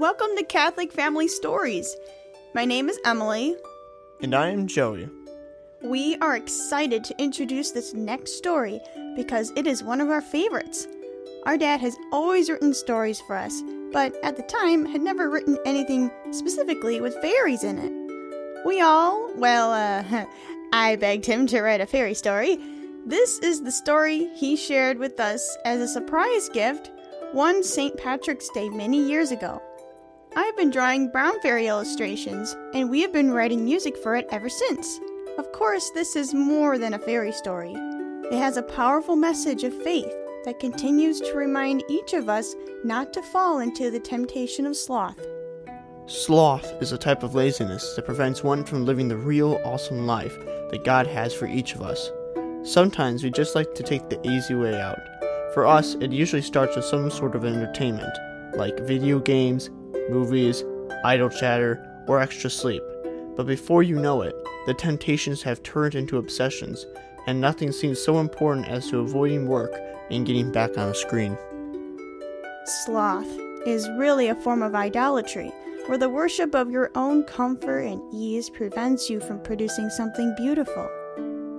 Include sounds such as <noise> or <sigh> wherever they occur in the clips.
Welcome to Catholic Family Stories. My name is Emily. And I am Joey. We are excited to introduce this next story because it is one of our favorites. Our dad has always written stories for us, but at the time had never written anything specifically with fairies in it. We all, well, uh, <laughs> I begged him to write a fairy story. This is the story he shared with us as a surprise gift one St. Patrick's Day many years ago. I've been drawing brown fairy illustrations, and we have been writing music for it ever since. Of course, this is more than a fairy story. It has a powerful message of faith that continues to remind each of us not to fall into the temptation of sloth. Sloth is a type of laziness that prevents one from living the real, awesome life that God has for each of us. Sometimes we just like to take the easy way out. For us, it usually starts with some sort of entertainment, like video games, movies, idle chatter, or extra sleep. But before you know it, the temptations have turned into obsessions, and nothing seems so important as to avoiding work and getting back on a screen. Sloth is really a form of idolatry, where the worship of your own comfort and ease prevents you from producing something beautiful.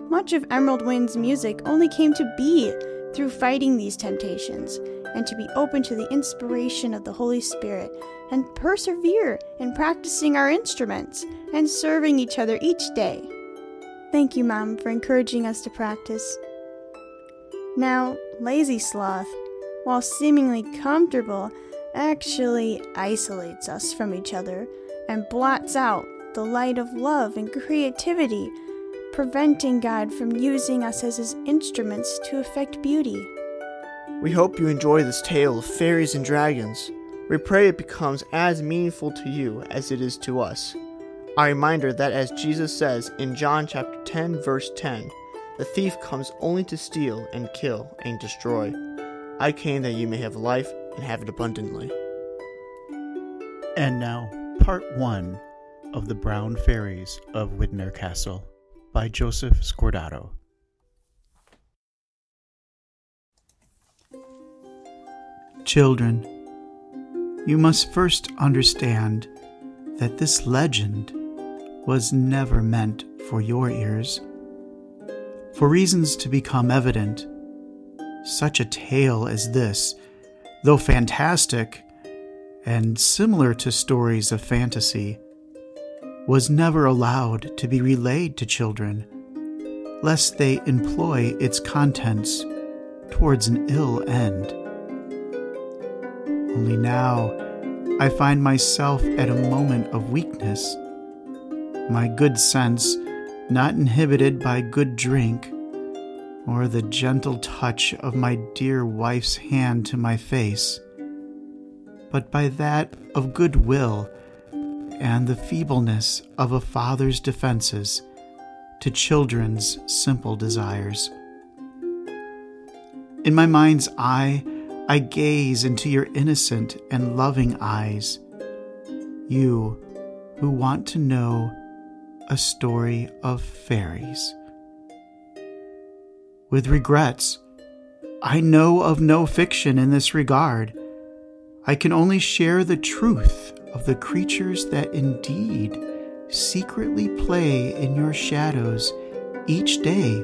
Much of Emerald Wind's music only came to be through fighting these temptations and to be open to the inspiration of the Holy Spirit and persevere in practicing our instruments and serving each other each day. Thank you, Mom, for encouraging us to practice. Now, lazy sloth, while seemingly comfortable, actually isolates us from each other and blots out the light of love and creativity, preventing God from using us as His instruments to effect beauty. We hope you enjoy this tale of fairies and dragons. We pray it becomes as meaningful to you as it is to us. A reminder that as Jesus says in John chapter 10 verse 10, the thief comes only to steal and kill and destroy. I came that you may have life and have it abundantly. And now, part one of The Brown Fairies of Widner Castle by Joseph Scordato. Children, you must first understand that this legend was never meant for your ears. For reasons to become evident, such a tale as this, though fantastic and similar to stories of fantasy, was never allowed to be relayed to children, lest they employ its contents towards an ill end. Only now I find myself at a moment of weakness, my good sense not inhibited by good drink or the gentle touch of my dear wife's hand to my face, but by that of good will and the feebleness of a father's defenses to children's simple desires. In my mind's eye, I gaze into your innocent and loving eyes, you who want to know a story of fairies. With regrets, I know of no fiction in this regard. I can only share the truth of the creatures that indeed secretly play in your shadows each day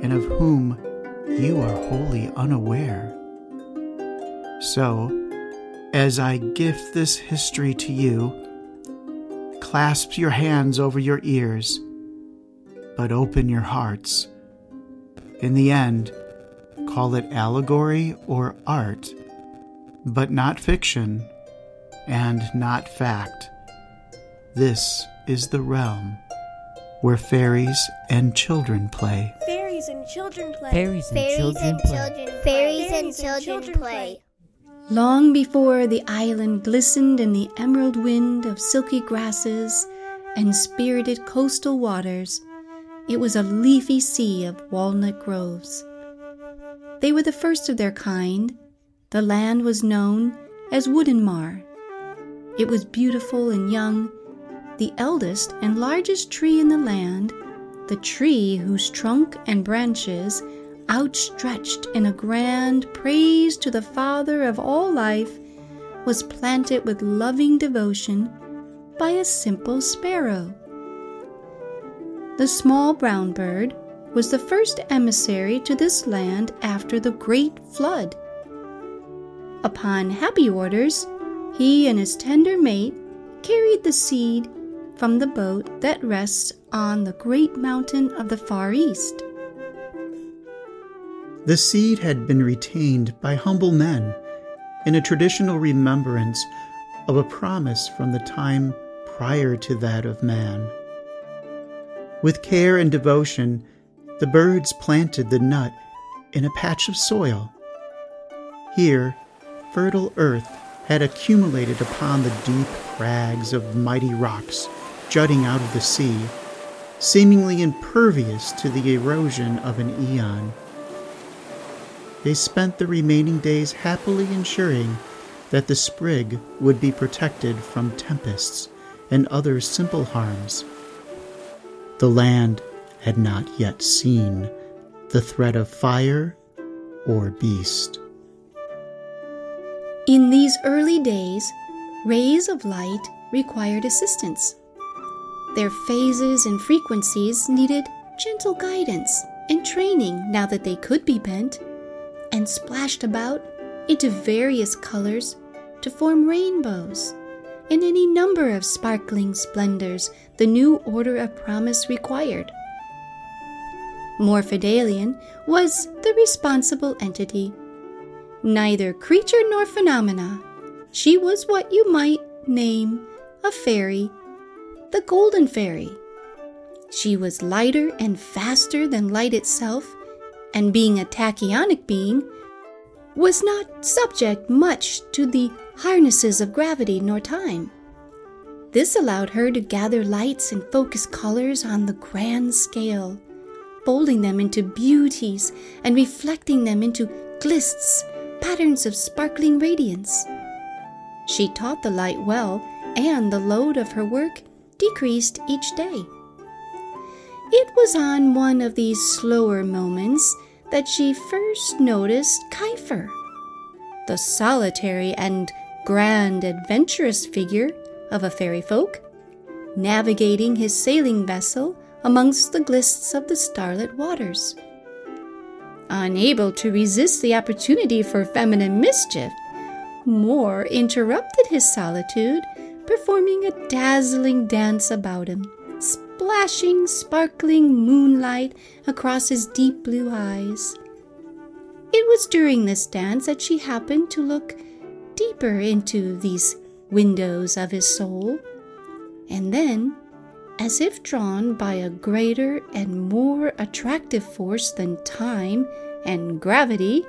and of whom you are wholly unaware. So, as I gift this history to you, clasp your hands over your ears, but open your hearts. In the end, call it allegory or art, but not fiction and not fact. This is the realm where fairies and children play. Fairies and children play. Fairies and Fairies children and play. children play. Fairies and children play. Long before the island glistened in the emerald wind of silky grasses and spirited coastal waters, it was a leafy sea of walnut groves. They were the first of their kind. The land was known as Woodenmar. It was beautiful and young, the eldest and largest tree in the land, the tree whose trunk and branches outstretched in a grand praise to the Father of all life, was planted with loving devotion by a simple sparrow. The small brown bird was the first emissary to this land after the great flood. Upon happy orders, he and his tender mate carried the seed from the boat that rests on the great mountain of the Far East. The seed had been retained by humble men in a traditional remembrance of a promise from the time prior to that of man. With care and devotion, the birds planted the nut in a patch of soil. Here, fertile earth had accumulated upon the deep crags of mighty rocks jutting out of the sea, seemingly impervious to the erosion of an eon. They spent the remaining days happily ensuring that the sprig would be protected from tempests and other simple harms. The land had not yet seen the threat of fire or beast. In these early days, rays of light required assistance. Their phases and frequencies needed gentle guidance and training now that they could be bent and splashed about into various colors to form rainbows and any number of sparkling splendors the new order of promise required. Morphidalian was the responsible entity. Neither creature nor phenomena, she was what you might name a fairy the Golden Fairy. She was lighter and faster than light itself, and being a tachyonic being, was not subject much to the harnesses of gravity nor time. This allowed her to gather lights and focus colors on the grand scale, folding them into beauties and reflecting them into glists, patterns of sparkling radiance. She taught the light well, and the load of her work decreased each day. It was on one of these slower moments that she first noticed Kiefer, the solitary and grand adventurous figure of a fairy folk, navigating his sailing vessel amongst the glists of the starlit waters. Unable to resist the opportunity for feminine mischief, Moore interrupted his solitude performing a dazzling dance about him, splashing sparkling moonlight across his deep blue eyes. It was during this dance that she happened to look deeper into these windows of his soul, and then, as if drawn by a greater and more attractive force than time and gravity,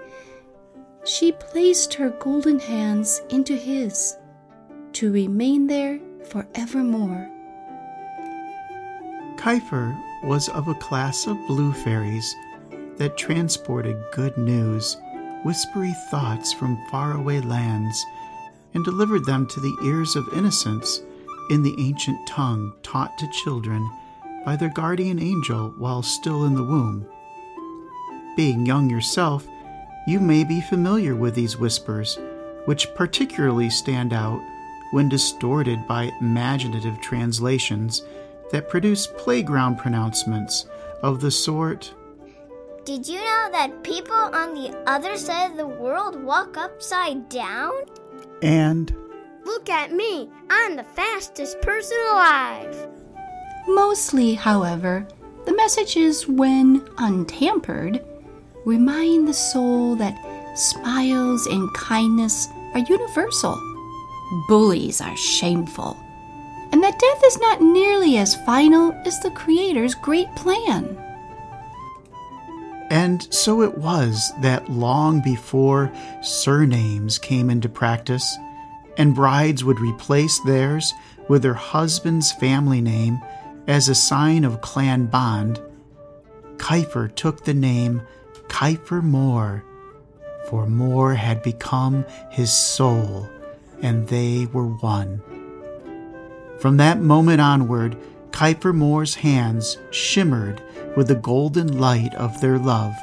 she placed her golden hands into his to remain there forevermore. Kiefer was of a class of blue fairies that transported good news, whispery thoughts from faraway lands, and delivered them to the ears of innocence in the ancient tongue taught to children by their guardian angel while still in the womb. Being young yourself, you may be familiar with these whispers, which particularly stand out when distorted by imaginative translations that produce playground pronouncements of the sort Did you know that people on the other side of the world walk upside down? And Look at me, I'm the fastest person alive. Mostly, however, the messages, when untampered, remind the soul that smiles and kindness are universal bullies are shameful, and that death is not nearly as final as the Creator's great plan. And so it was that long before surnames came into practice, and brides would replace theirs with their husband's family name as a sign of clan bond, Kiefer took the name Kiefer Moore, for Moore had become his soul and they were one. From that moment onward, Kiefer Moore's hands shimmered with the golden light of their love.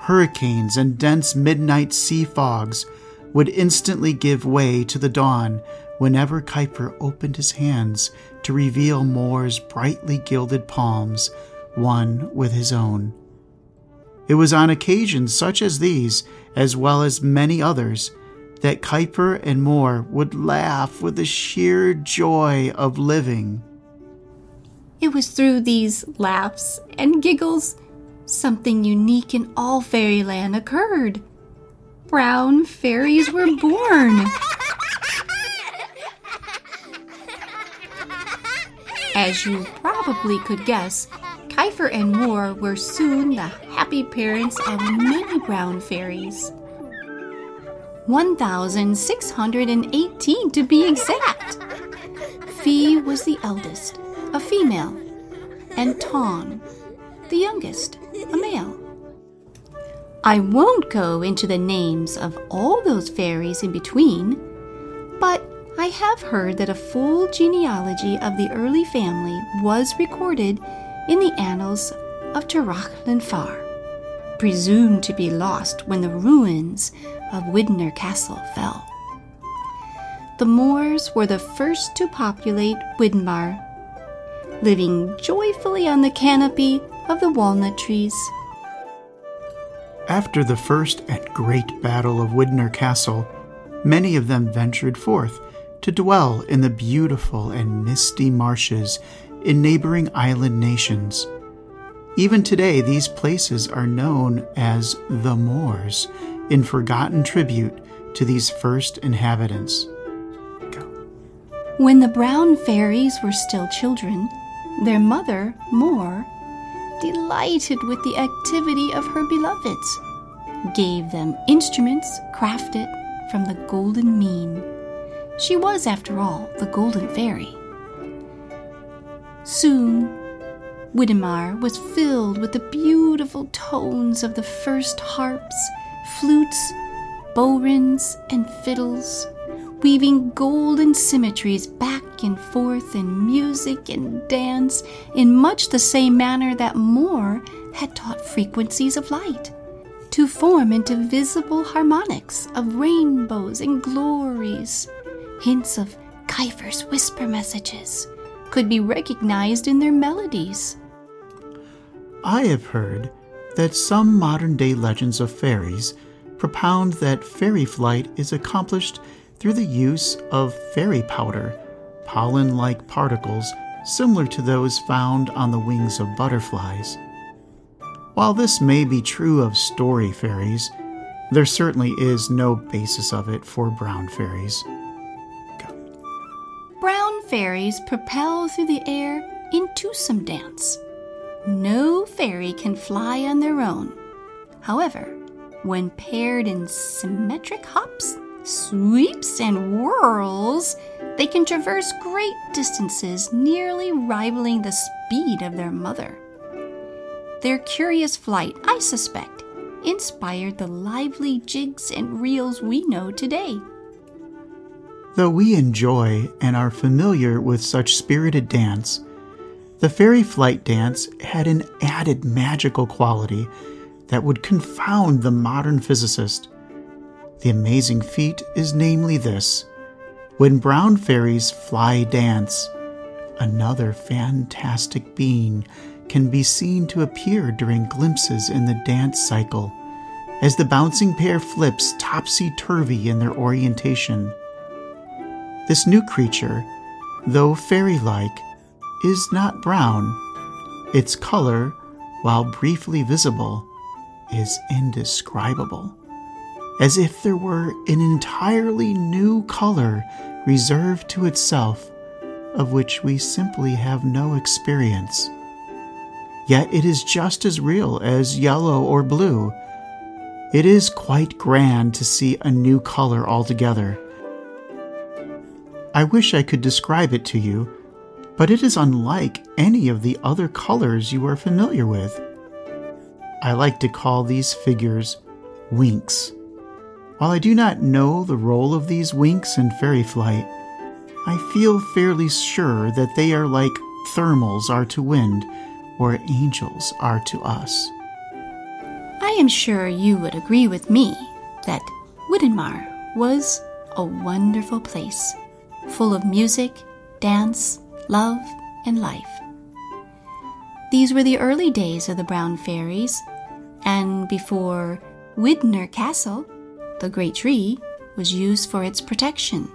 Hurricanes and dense midnight sea fogs would instantly give way to the dawn whenever Kuiper opened his hands to reveal Moor's brightly gilded palms, one with his own. It was on occasions such as these, as well as many others, that Kuiper and Moor would laugh with the sheer joy of living. It was through these laughs and giggles something unique in all fairyland occurred. Brown fairies were born. As you probably could guess, Kuiper and Moor were soon the happy parents of many brown fairies. 1,618 to be exact. Fee was the eldest, a female, and Ton, the youngest, a male. I won't go into the names of all those fairies in between, but I have heard that a full genealogy of the early family was recorded in the annals of Tirach Far, presumed to be lost when the ruins of Widner Castle fell. The Moors were the first to populate Widmar, living joyfully on the canopy of the walnut trees. After the first and great battle of Widner Castle, many of them ventured forth to dwell in the beautiful and misty marshes in neighboring island nations. Even today, these places are known as the Moors in forgotten tribute to these first inhabitants. Go. When the brown fairies were still children, their mother, Moor, delighted with the activity of her beloveds, gave them instruments crafted from the golden mean. She was, after all, the golden fairy. Soon, Widemar was filled with the beautiful tones of the first harps flutes, bodhrans, and fiddles, weaving golden symmetries back and forth in music and dance in much the same manner that Moore had taught frequencies of light to form into visible harmonics of rainbows and glories. Hints of Kuiper's whisper messages could be recognized in their melodies. I have heard that some modern day legends of fairies propound that fairy flight is accomplished through the use of fairy powder, pollen like particles similar to those found on the wings of butterflies. While this may be true of story fairies, there certainly is no basis of it for brown fairies. Fairies propel through the air in twosome dance. No fairy can fly on their own. However, when paired in symmetric hops, sweeps, and whirls, they can traverse great distances, nearly rivaling the speed of their mother. Their curious flight, I suspect, inspired the lively jigs and reels we know today. Though we enjoy and are familiar with such spirited dance, the fairy flight dance had an added magical quality that would confound the modern physicist. The amazing feat is namely this when brown fairies fly dance, another fantastic being can be seen to appear during glimpses in the dance cycle as the bouncing pair flips topsy turvy in their orientation. This new creature, though fairy like, is not brown. Its color, while briefly visible, is indescribable, as if there were an entirely new color reserved to itself, of which we simply have no experience. Yet it is just as real as yellow or blue. It is quite grand to see a new color altogether. I wish I could describe it to you but it is unlike any of the other colors you are familiar with. I like to call these figures winks. While I do not know the role of these winks in fairy flight, I feel fairly sure that they are like thermals are to wind or angels are to us. I am sure you would agree with me that Widdenmar was a wonderful place, full of music, dance, love, and life. These were the early days of the Brown Fairies, and before Widner Castle, the great tree, was used for its protection.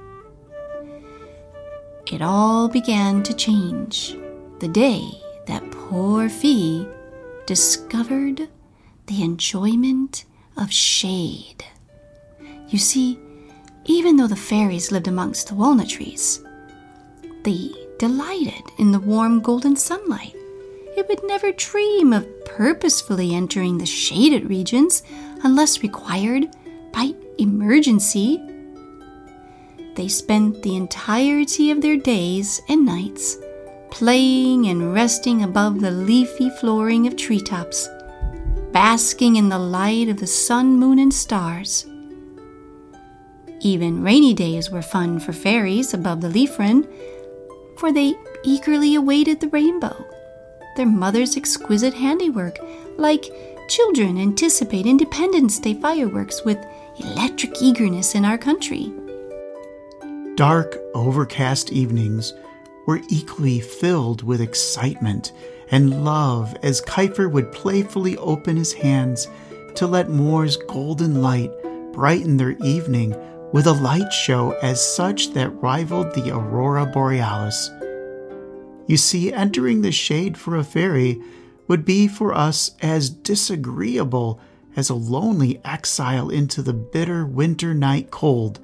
It all began to change the day that poor Fee discovered the enjoyment of shade. You see, even though the fairies lived amongst the walnut trees, they delighted in the warm golden sunlight. It would never dream of purposefully entering the shaded regions unless required by emergency. They spent the entirety of their days and nights playing and resting above the leafy flooring of treetops, basking in the light of the sun, moon, and stars. Even rainy days were fun for fairies above the leaf for they eagerly awaited the rainbow, their mother's exquisite handiwork, like children anticipate Independence Day fireworks with electric eagerness in our country. Dark, overcast evenings were equally filled with excitement and love as Kuiper would playfully open his hands to let Moore's golden light brighten their evening with a light show as such that rivaled the aurora borealis. You see, entering the shade for a fairy would be for us as disagreeable as a lonely exile into the bitter winter night cold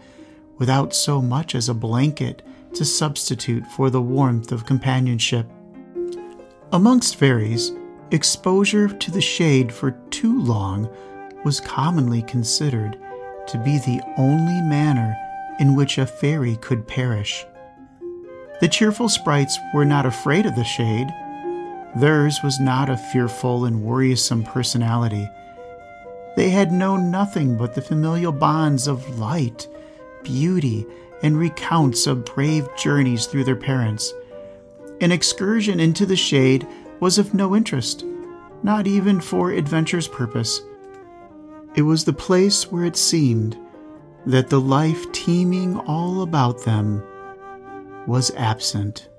without so much as a blanket to substitute for the warmth of companionship. Amongst fairies, exposure to the shade for too long was commonly considered to be the only manner in which a fairy could perish. The cheerful sprites were not afraid of the shade. Theirs was not a fearful and worrisome personality. They had known nothing but the familial bonds of light, beauty, and recounts of brave journeys through their parents. An excursion into the shade was of no interest, not even for adventure's purpose. It was the place where it seemed that the life teeming all about them was absent.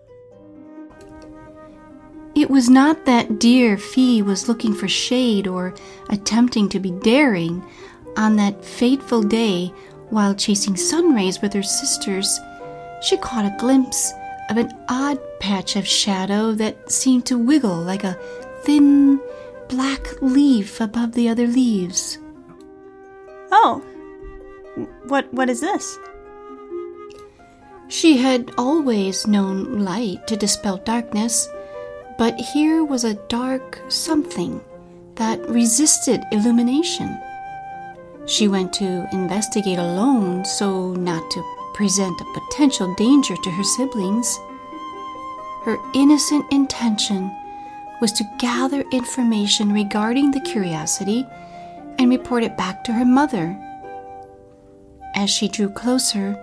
It was not that dear Fee was looking for shade or attempting to be daring on that fateful day while chasing sun rays with her sisters, she caught a glimpse of an odd patch of shadow that seemed to wiggle like a thin black leaf above the other leaves. Oh, what what is this? She had always known light to dispel darkness, but here was a dark something that resisted illumination. She went to investigate alone so not to present a potential danger to her siblings. Her innocent intention was to gather information regarding the curiosity and report it back to her mother. As she drew closer,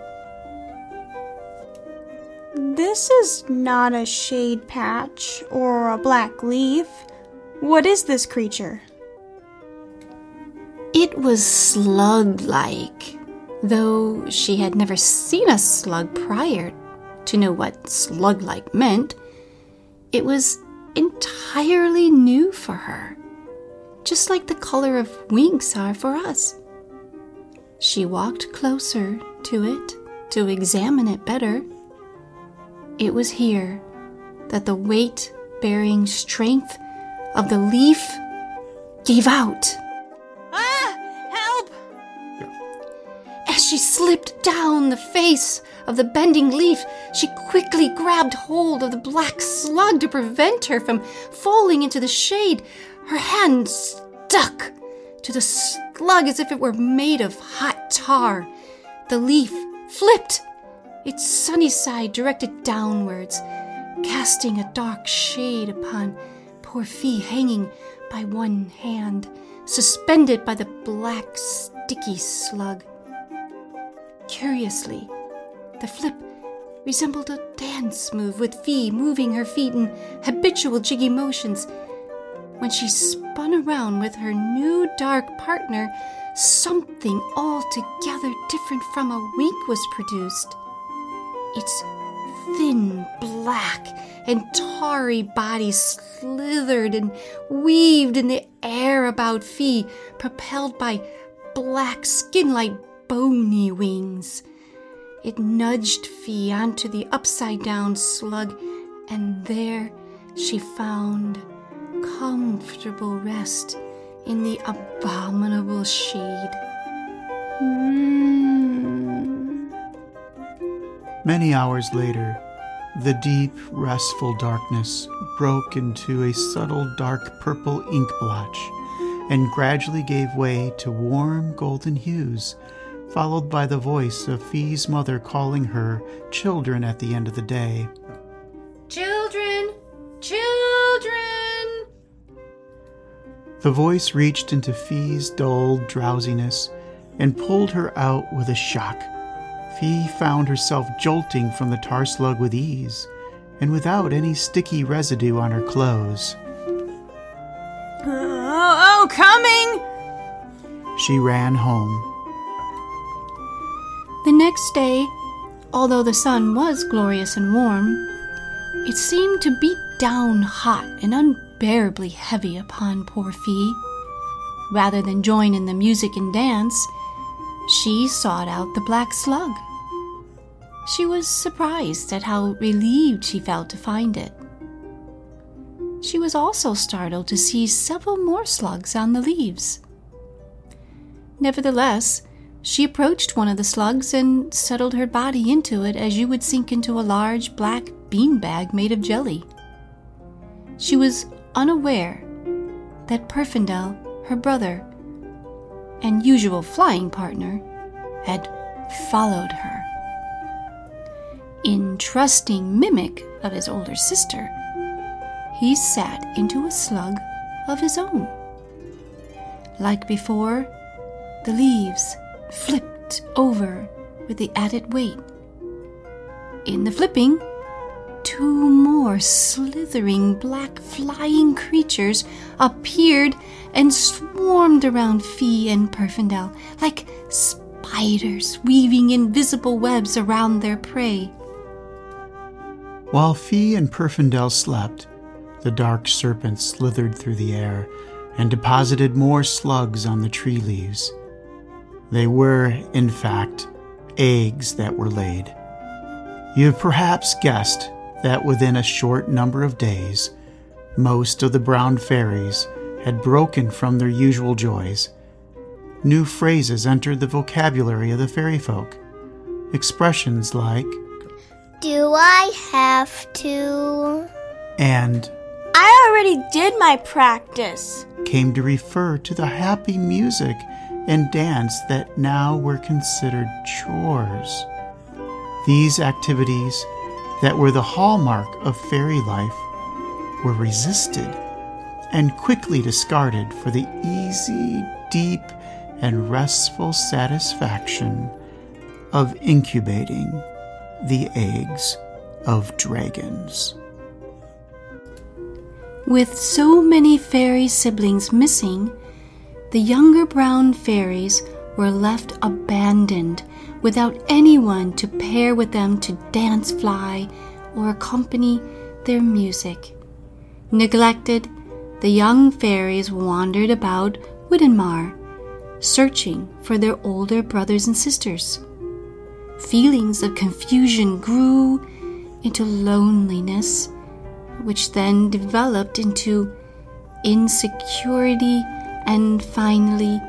This is not a shade patch or a black leaf. What is this creature? It was slug like, though she had never seen a slug prior to know what slug like meant. It was entirely new for her, just like the color of wings are for us. She walked closer to it to examine it better. It was here that the weight bearing strength of the leaf gave out. Ah! Help! As she slipped down the face of the bending leaf, she quickly grabbed hold of the black slug to prevent her from falling into the shade. Her hand stuck to the slug as if it were made of hot tar. The leaf flipped, its sunny side directed downwards, casting a dark shade upon poor Fee hanging by one hand, suspended by the black, sticky slug. Curiously, the flip resembled a dance move with Fee moving her feet in habitual jiggy motions. When she spun around with her new dark partner, something altogether different from a wink was produced. Its thin, black, and tarry body slithered and weaved in the air about Fee, propelled by black skin like bony wings. It nudged Fee onto the upside down slug, and there she found comfortable rest in the abominable shade. Mm. Many hours later, the deep, restful darkness broke into a subtle dark purple ink blotch and gradually gave way to warm golden hues, followed by the voice of Fee's mother calling her children at the end of the day. The voice reached into Fee's dulled drowsiness and pulled her out with a shock. Fee found herself jolting from the tar slug with ease and without any sticky residue on her clothes. Oh, oh, coming! She ran home. The next day, although the sun was glorious and warm, it seemed to beat down hot and unbearably heavy upon poor Fee. Rather than join in the music and dance, she sought out the black slug. She was surprised at how relieved she felt to find it. She was also startled to see several more slugs on the leaves. Nevertheless, she approached one of the slugs and settled her body into it as you would sink into a large black bean bag made of jelly. She was unaware that Perfindel, her brother, and usual flying partner, had followed her. In trusting mimic of his older sister, he sat into a slug of his own. Like before, the leaves flipped over with the added weight. In the flipping, two more slithering black flying creatures appeared and swarmed around Fee and Perfindel like spiders weaving invisible webs around their prey. While Fee and Perfindel slept, the dark serpent slithered through the air and deposited more slugs on the tree leaves. They were, in fact, eggs that were laid. You have perhaps guessed that within a short number of days, most of the brown fairies had broken from their usual joys. New phrases entered the vocabulary of the fairy folk. Expressions like, Do I have to? and I already did my practice. came to refer to the happy music and dance that now were considered chores. These activities, that were the hallmark of fairy life, were resisted and quickly discarded for the easy, deep, and restful satisfaction of incubating the eggs of dragons. With so many fairy siblings missing, the younger brown fairies were left abandoned without anyone to pair with them to dance fly or accompany their music. Neglected, the young fairies wandered about Widdenmar, searching for their older brothers and sisters. Feelings of confusion grew into loneliness, which then developed into insecurity and finally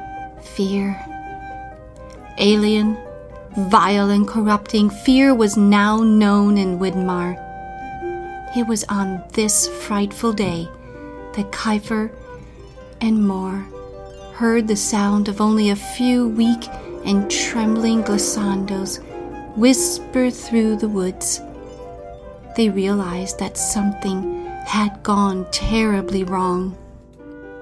fear. Alien, vile, and corrupting, fear was now known in Widmar. It was on this frightful day that Kiefer and Moore heard the sound of only a few weak and trembling glissandos whisper through the woods. They realized that something had gone terribly wrong.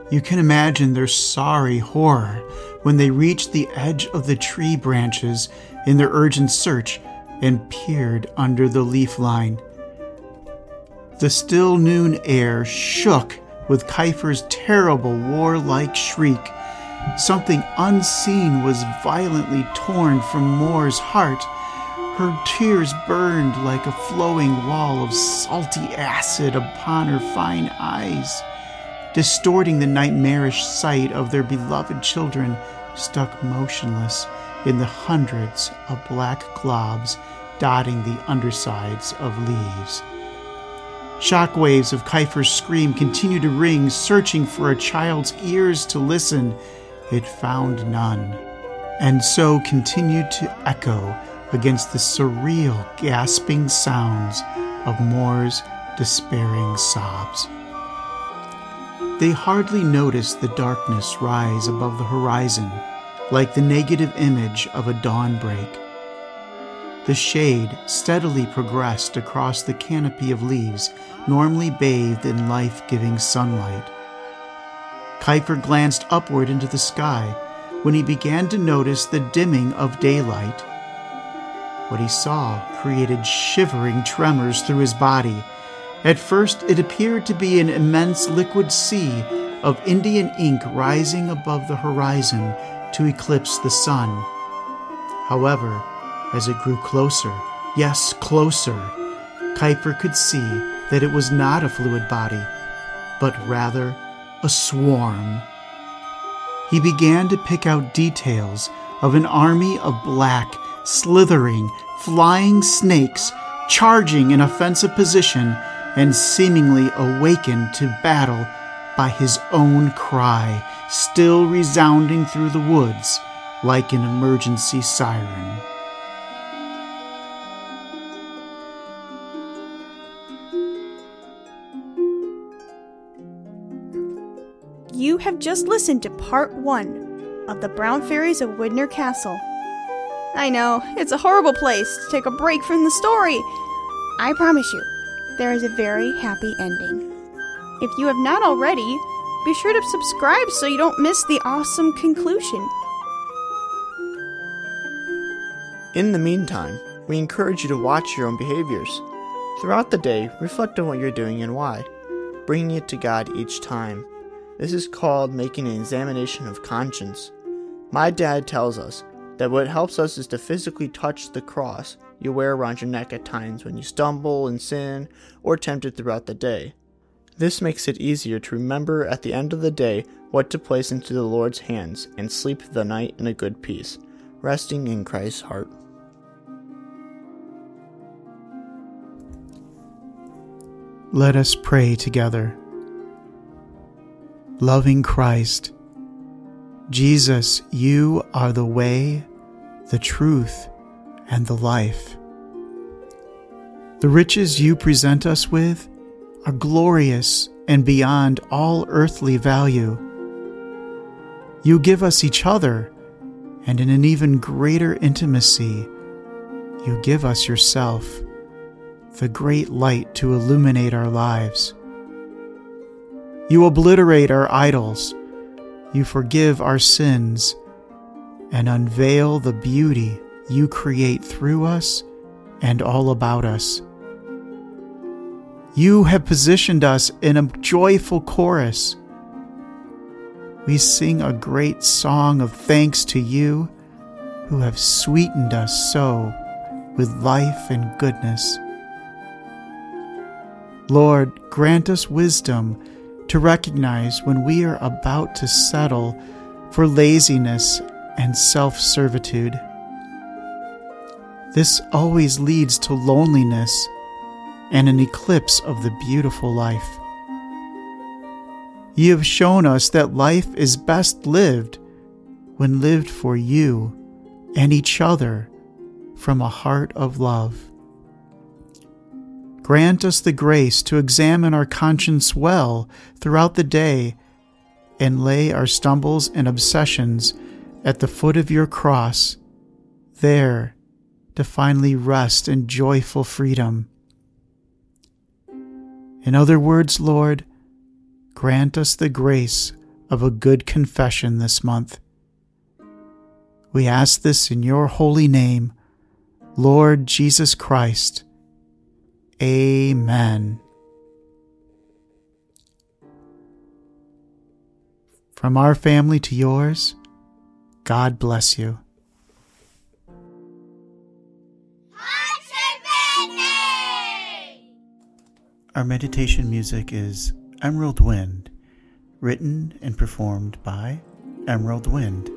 You can imagine their sorry horror when they reached the edge of the tree branches in their urgent search and peered under the leaf line. The still noon air shook with Kiefer's terrible warlike shriek. Something unseen was violently torn from Mor's heart. Her tears burned like a flowing wall of salty acid upon her fine eyes, distorting the nightmarish sight of their beloved children stuck motionless in the hundreds of black globs dotting the undersides of leaves. Shock waves of Kiefer's scream continued to ring, searching for a child's ears to listen. It found none, and so continued to echo against the surreal, gasping sounds of Moore's despairing sobs. They hardly noticed the darkness rise above the horizon, like the negative image of a dawn break. The shade steadily progressed across the canopy of leaves, normally bathed in life giving sunlight. Kiefer glanced upward into the sky when he began to notice the dimming of daylight. What he saw created shivering tremors through his body. At first, it appeared to be an immense liquid sea of Indian ink rising above the horizon to eclipse the sun. However, as it grew closer, yes, closer, Kiefer could see that it was not a fluid body, but rather a swarm. He began to pick out details of an army of black, slithering, flying snakes charging in offensive position and seemingly awakened to battle by his own cry, still resounding through the woods like an emergency siren. You have just listened to part one of The Brown Fairies of Widner Castle. I know, it's a horrible place to take a break from the story. I promise you, there is a very happy ending. If you have not already, be sure to subscribe so you don't miss the awesome conclusion. In the meantime, we encourage you to watch your own behaviors. Throughout the day, reflect on what you're doing and why, bringing it to God each time. This is called making an examination of conscience. My dad tells us that what helps us is to physically touch the cross you wear around your neck at times when you stumble and sin or tempted throughout the day. This makes it easier to remember at the end of the day what to place into the Lord's hands and sleep the night in a good peace, resting in Christ's heart. Let us pray together. Loving Christ, Jesus, you are the way, the truth, and the life. The riches you present us with are glorious and beyond all earthly value. You give us each other, and in an even greater intimacy, you give us yourself, the great light to illuminate our lives. You obliterate our idols, you forgive our sins, and unveil the beauty you create through us and all about us. You have positioned us in a joyful chorus. We sing a great song of thanks to you who have sweetened us so with life and goodness. Lord, grant us wisdom to recognize when we are about to settle for laziness and self servitude. This always leads to loneliness and an eclipse of the beautiful life. You have shown us that life is best lived when lived for you and each other from a heart of love. Grant us the grace to examine our conscience well throughout the day and lay our stumbles and obsessions at the foot of your cross, there to finally rest in joyful freedom. In other words, Lord, grant us the grace of a good confession this month. We ask this in your holy name, Lord Jesus Christ. Amen. From our family to yours, God bless you. Our meditation music is Emerald Wind, written and performed by Emerald Wind.